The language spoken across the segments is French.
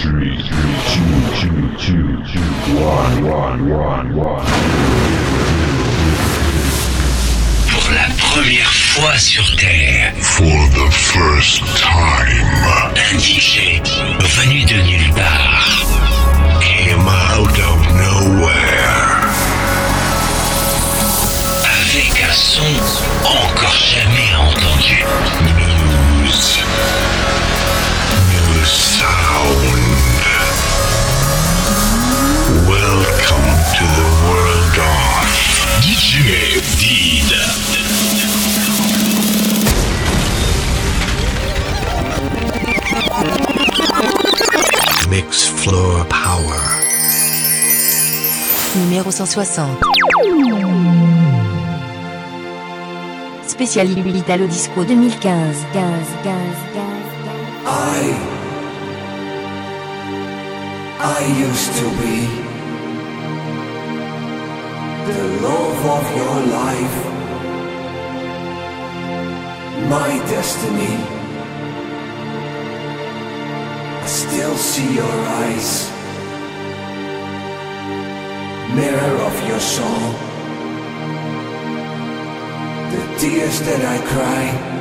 three, two, two, two, two, one, one, one, one. Pour la première fois sur Terre, For the first time, un DJ venu de nulle part came out of nowhere. avec un son encore jamais entendu. To the world of DJ Did. Mix Floor Power. Numéro 160. Spécial Italo Disco 2015. 15, 15, 15, 15. I I used to be the love of your life, my destiny. I still see your eyes, mirror of your soul, the tears that I cry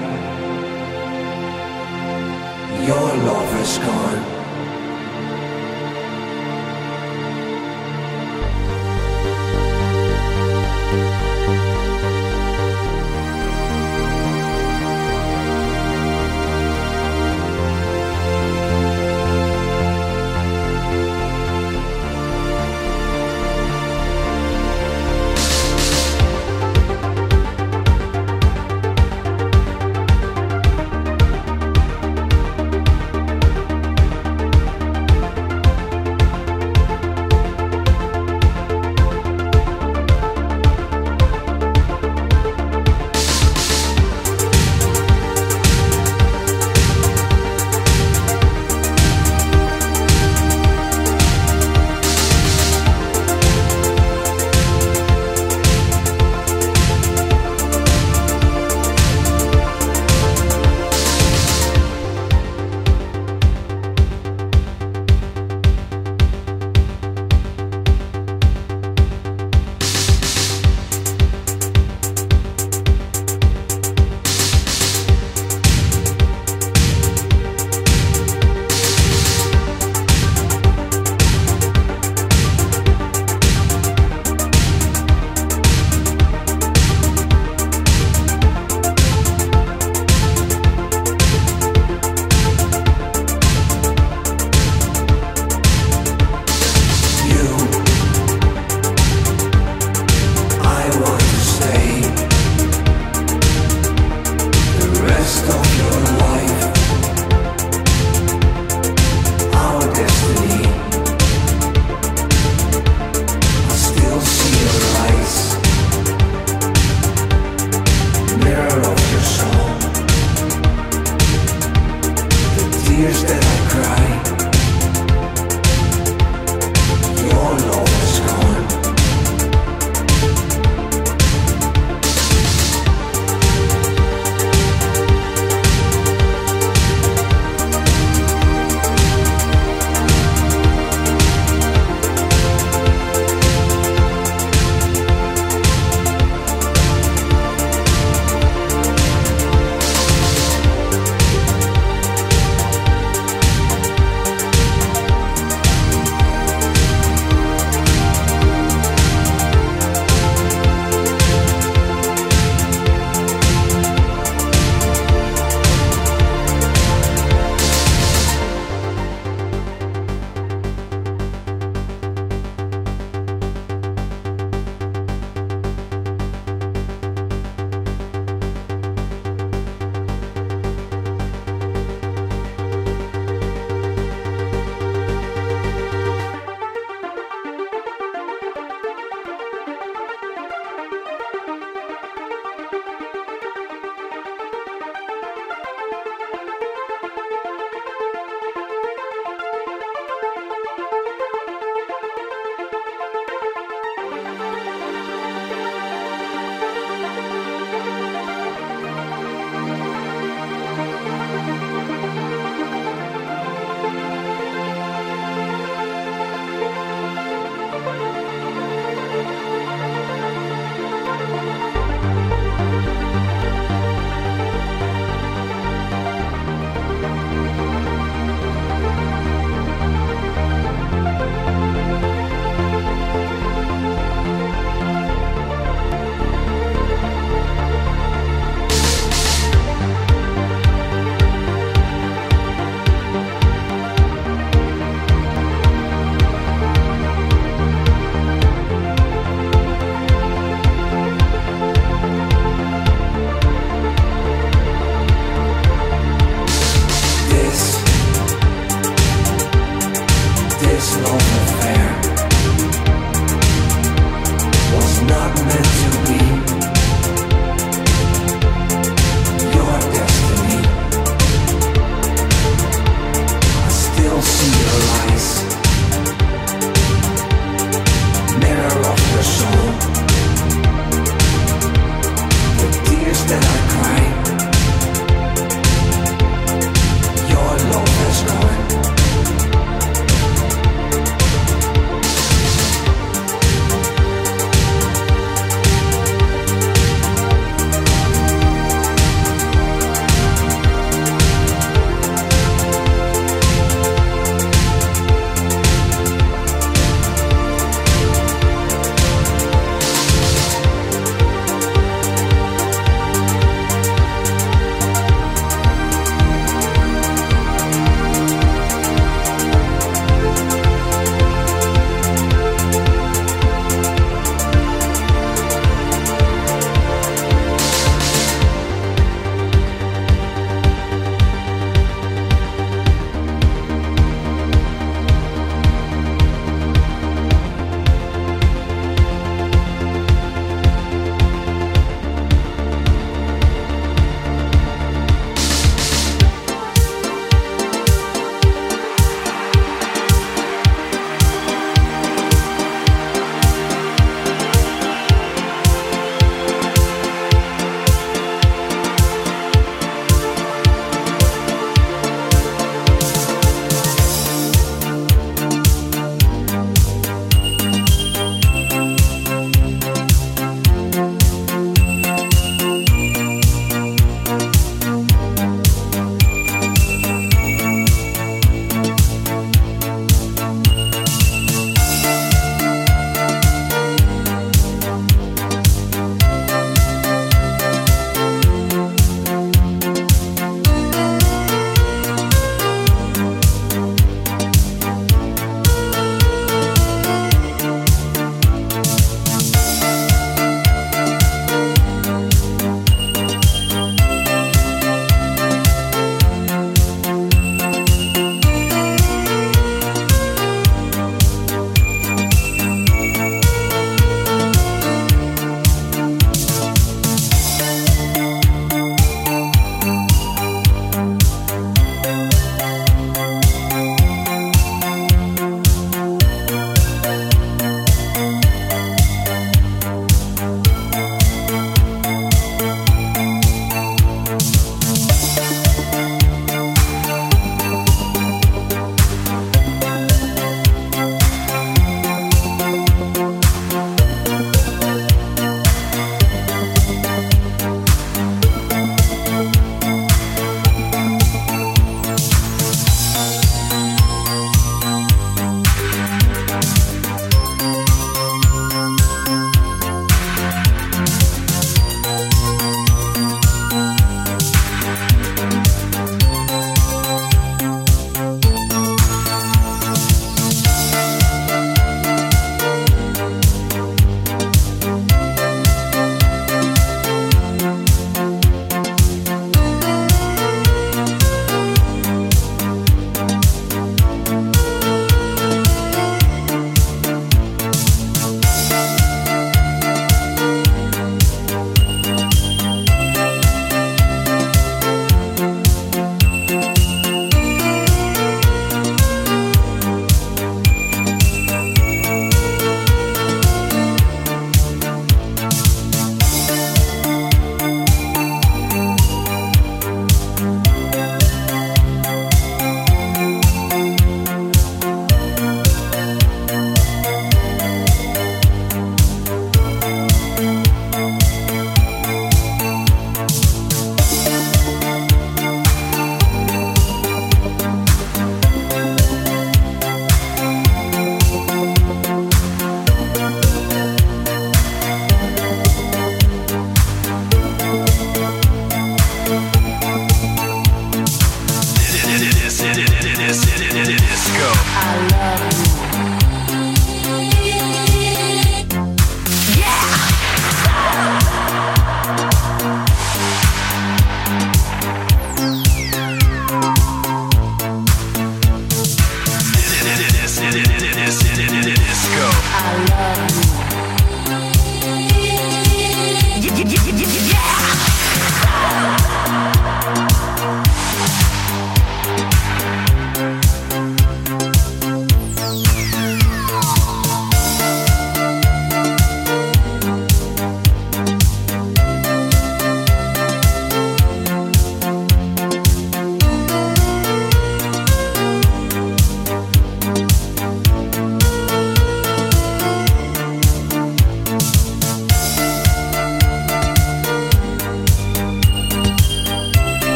your love is gone.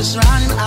I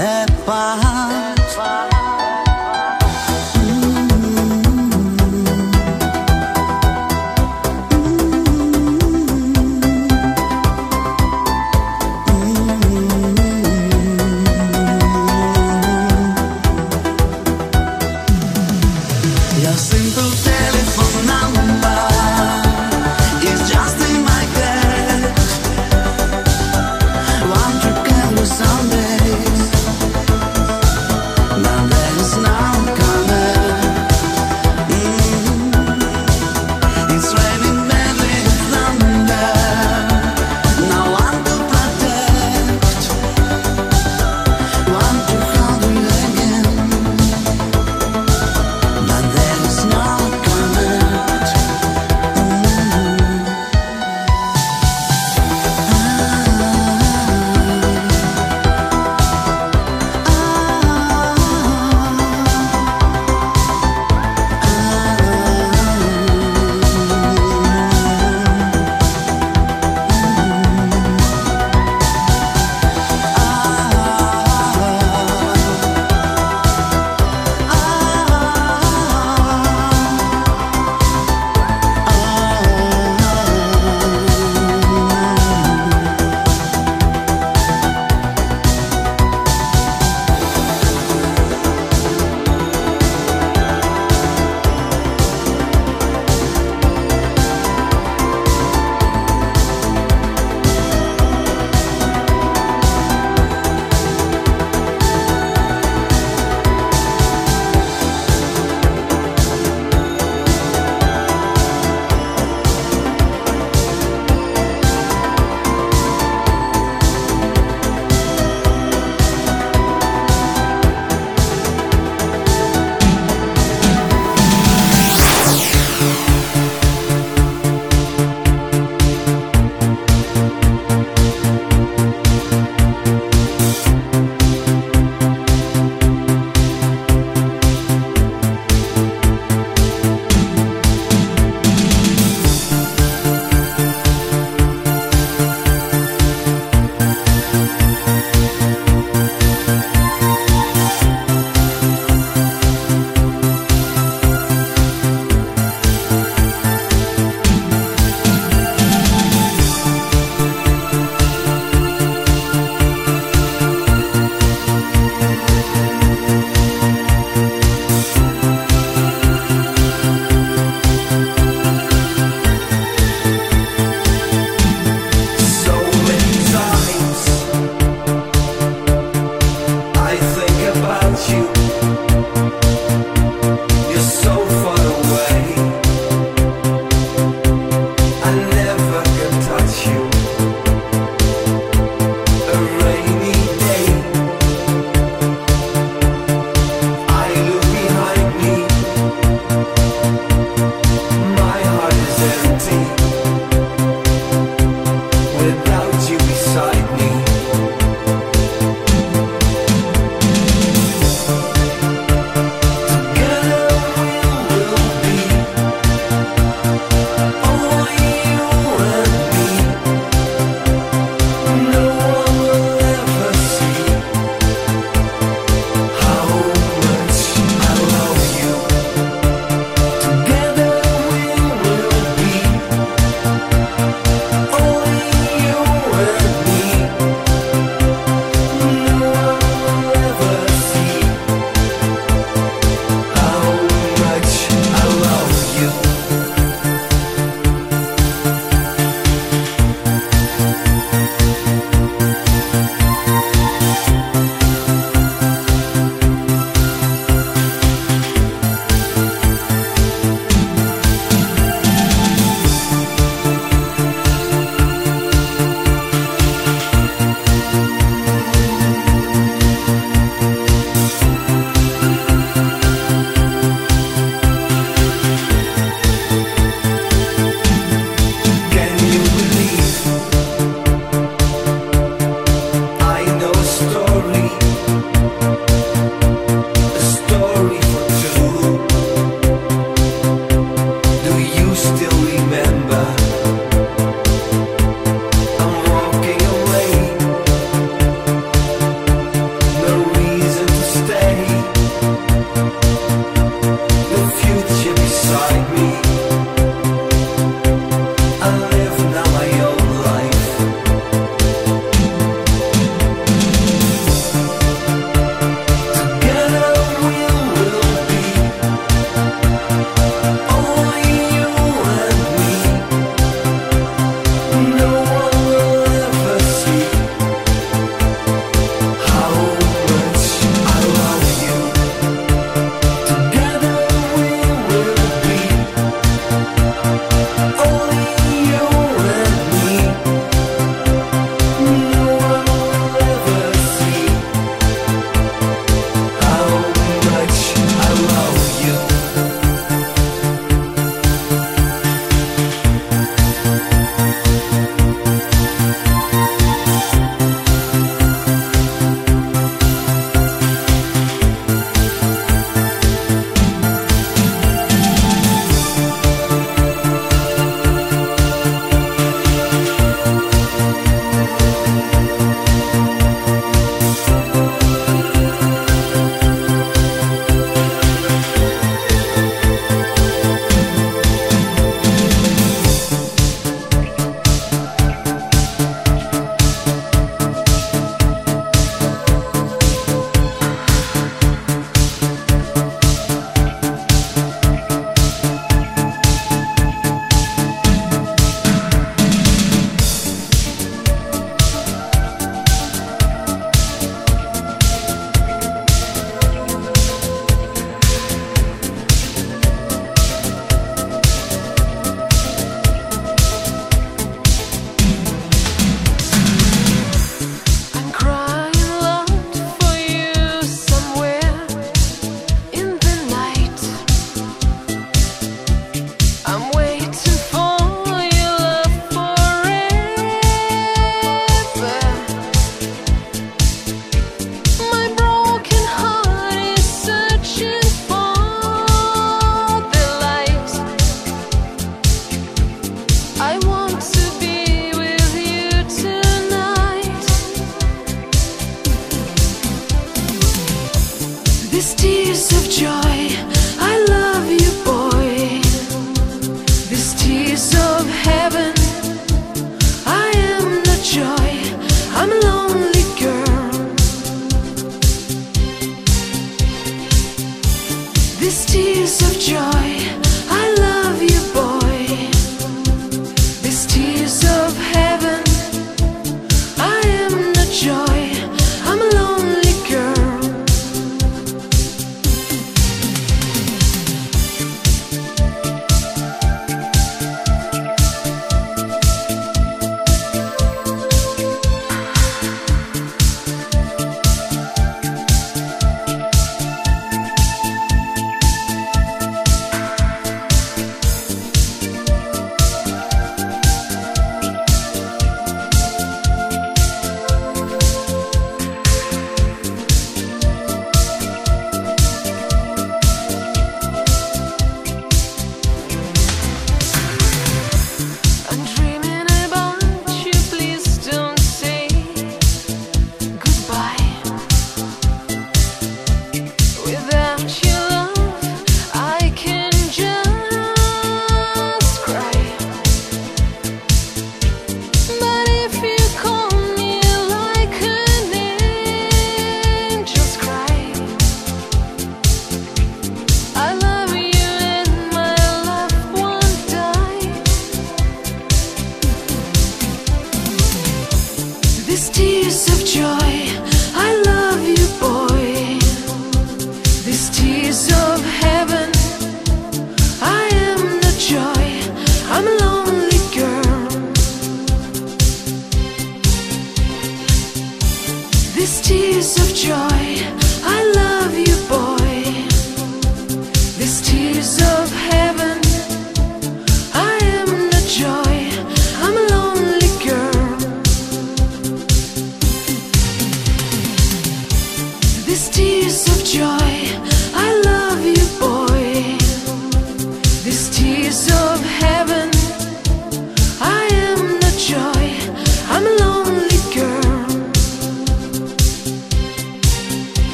that far.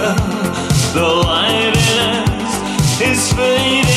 the liveliness is fading.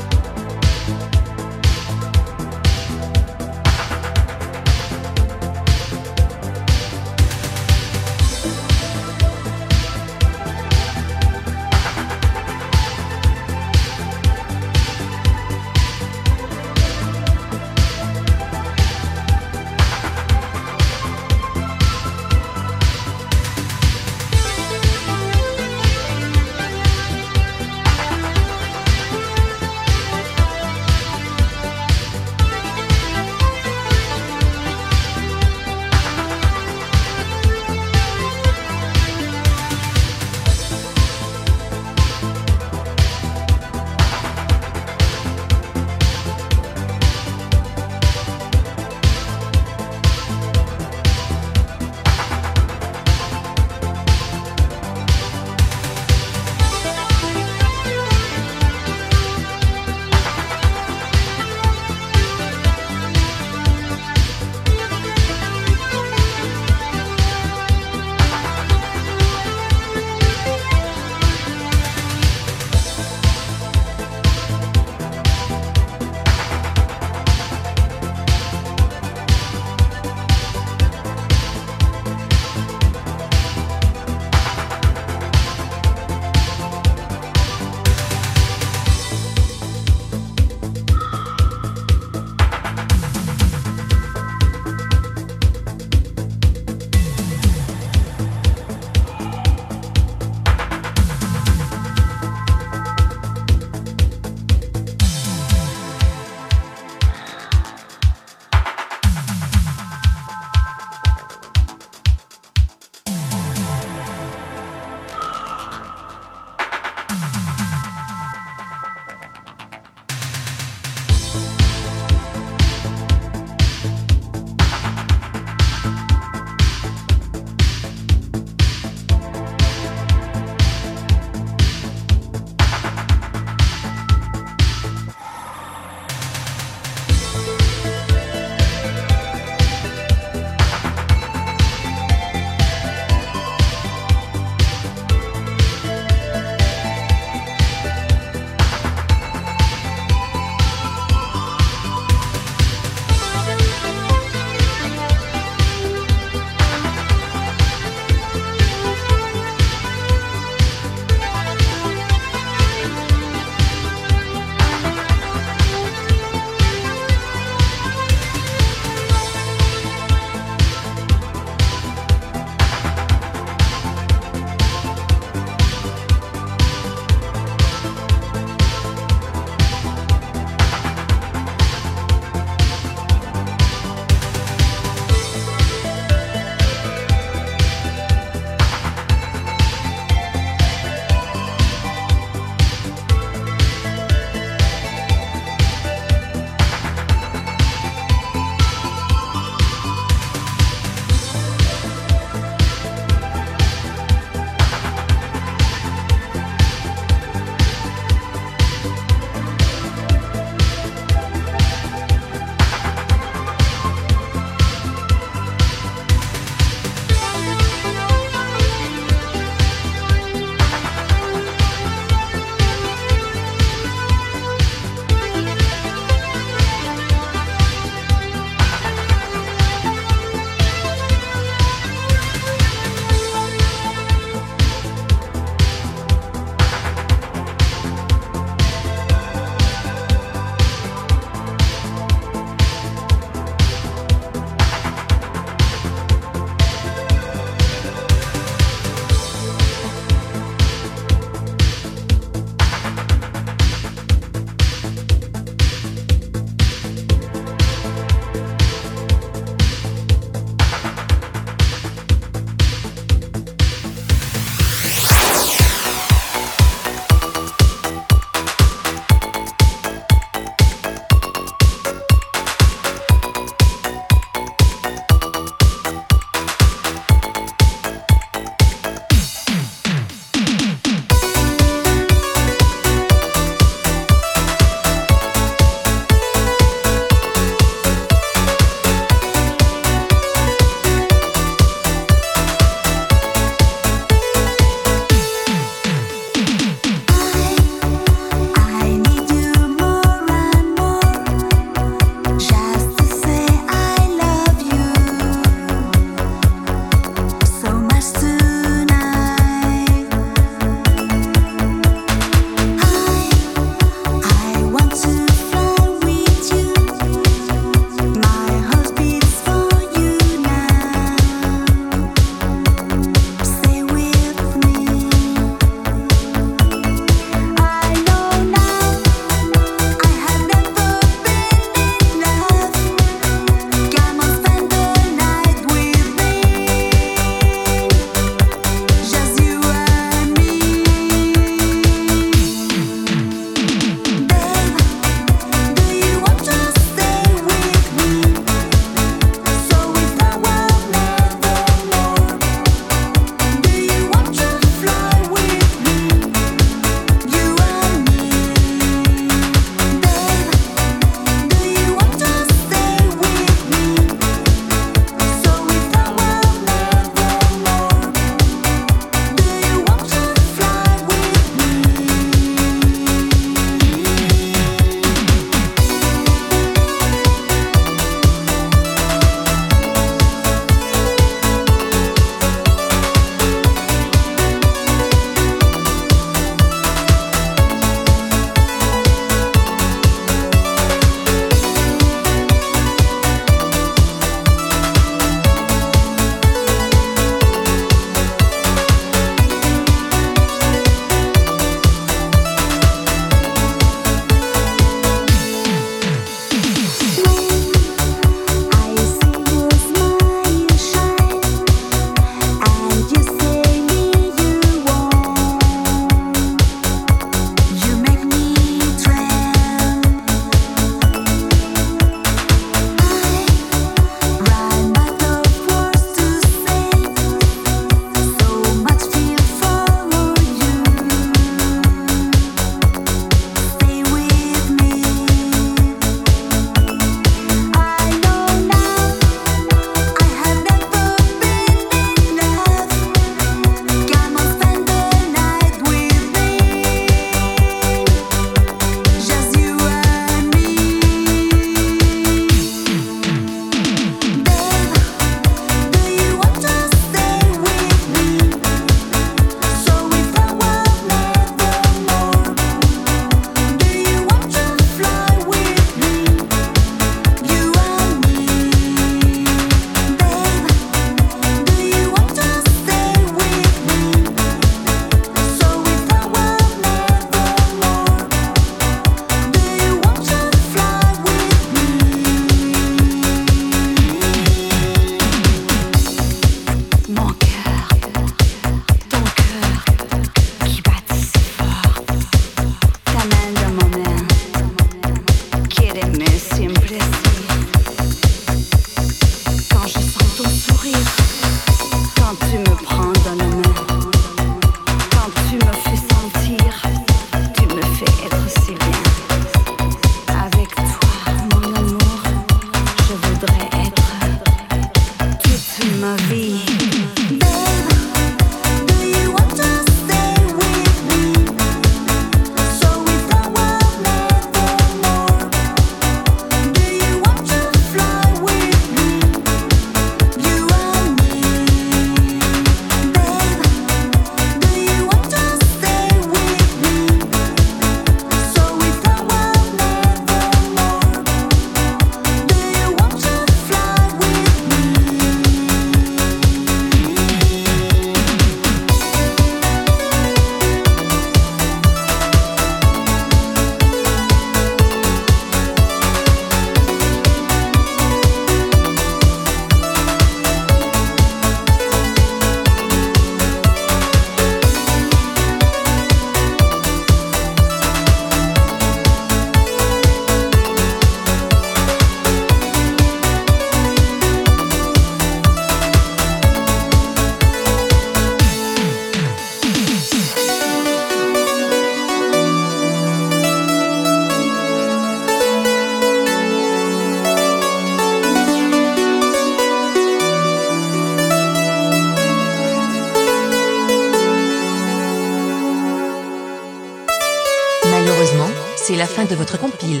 Votre compile.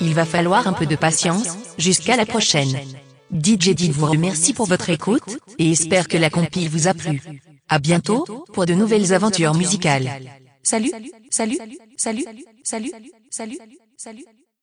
Il va falloir un peu de patience, jusqu'à la prochaine. DJ Did vous remercie pour votre écoute, et espère que la compile vous a plu. À bientôt, pour de nouvelles aventures musicales. Salut, salut, salut, salut, salut, salut, salut.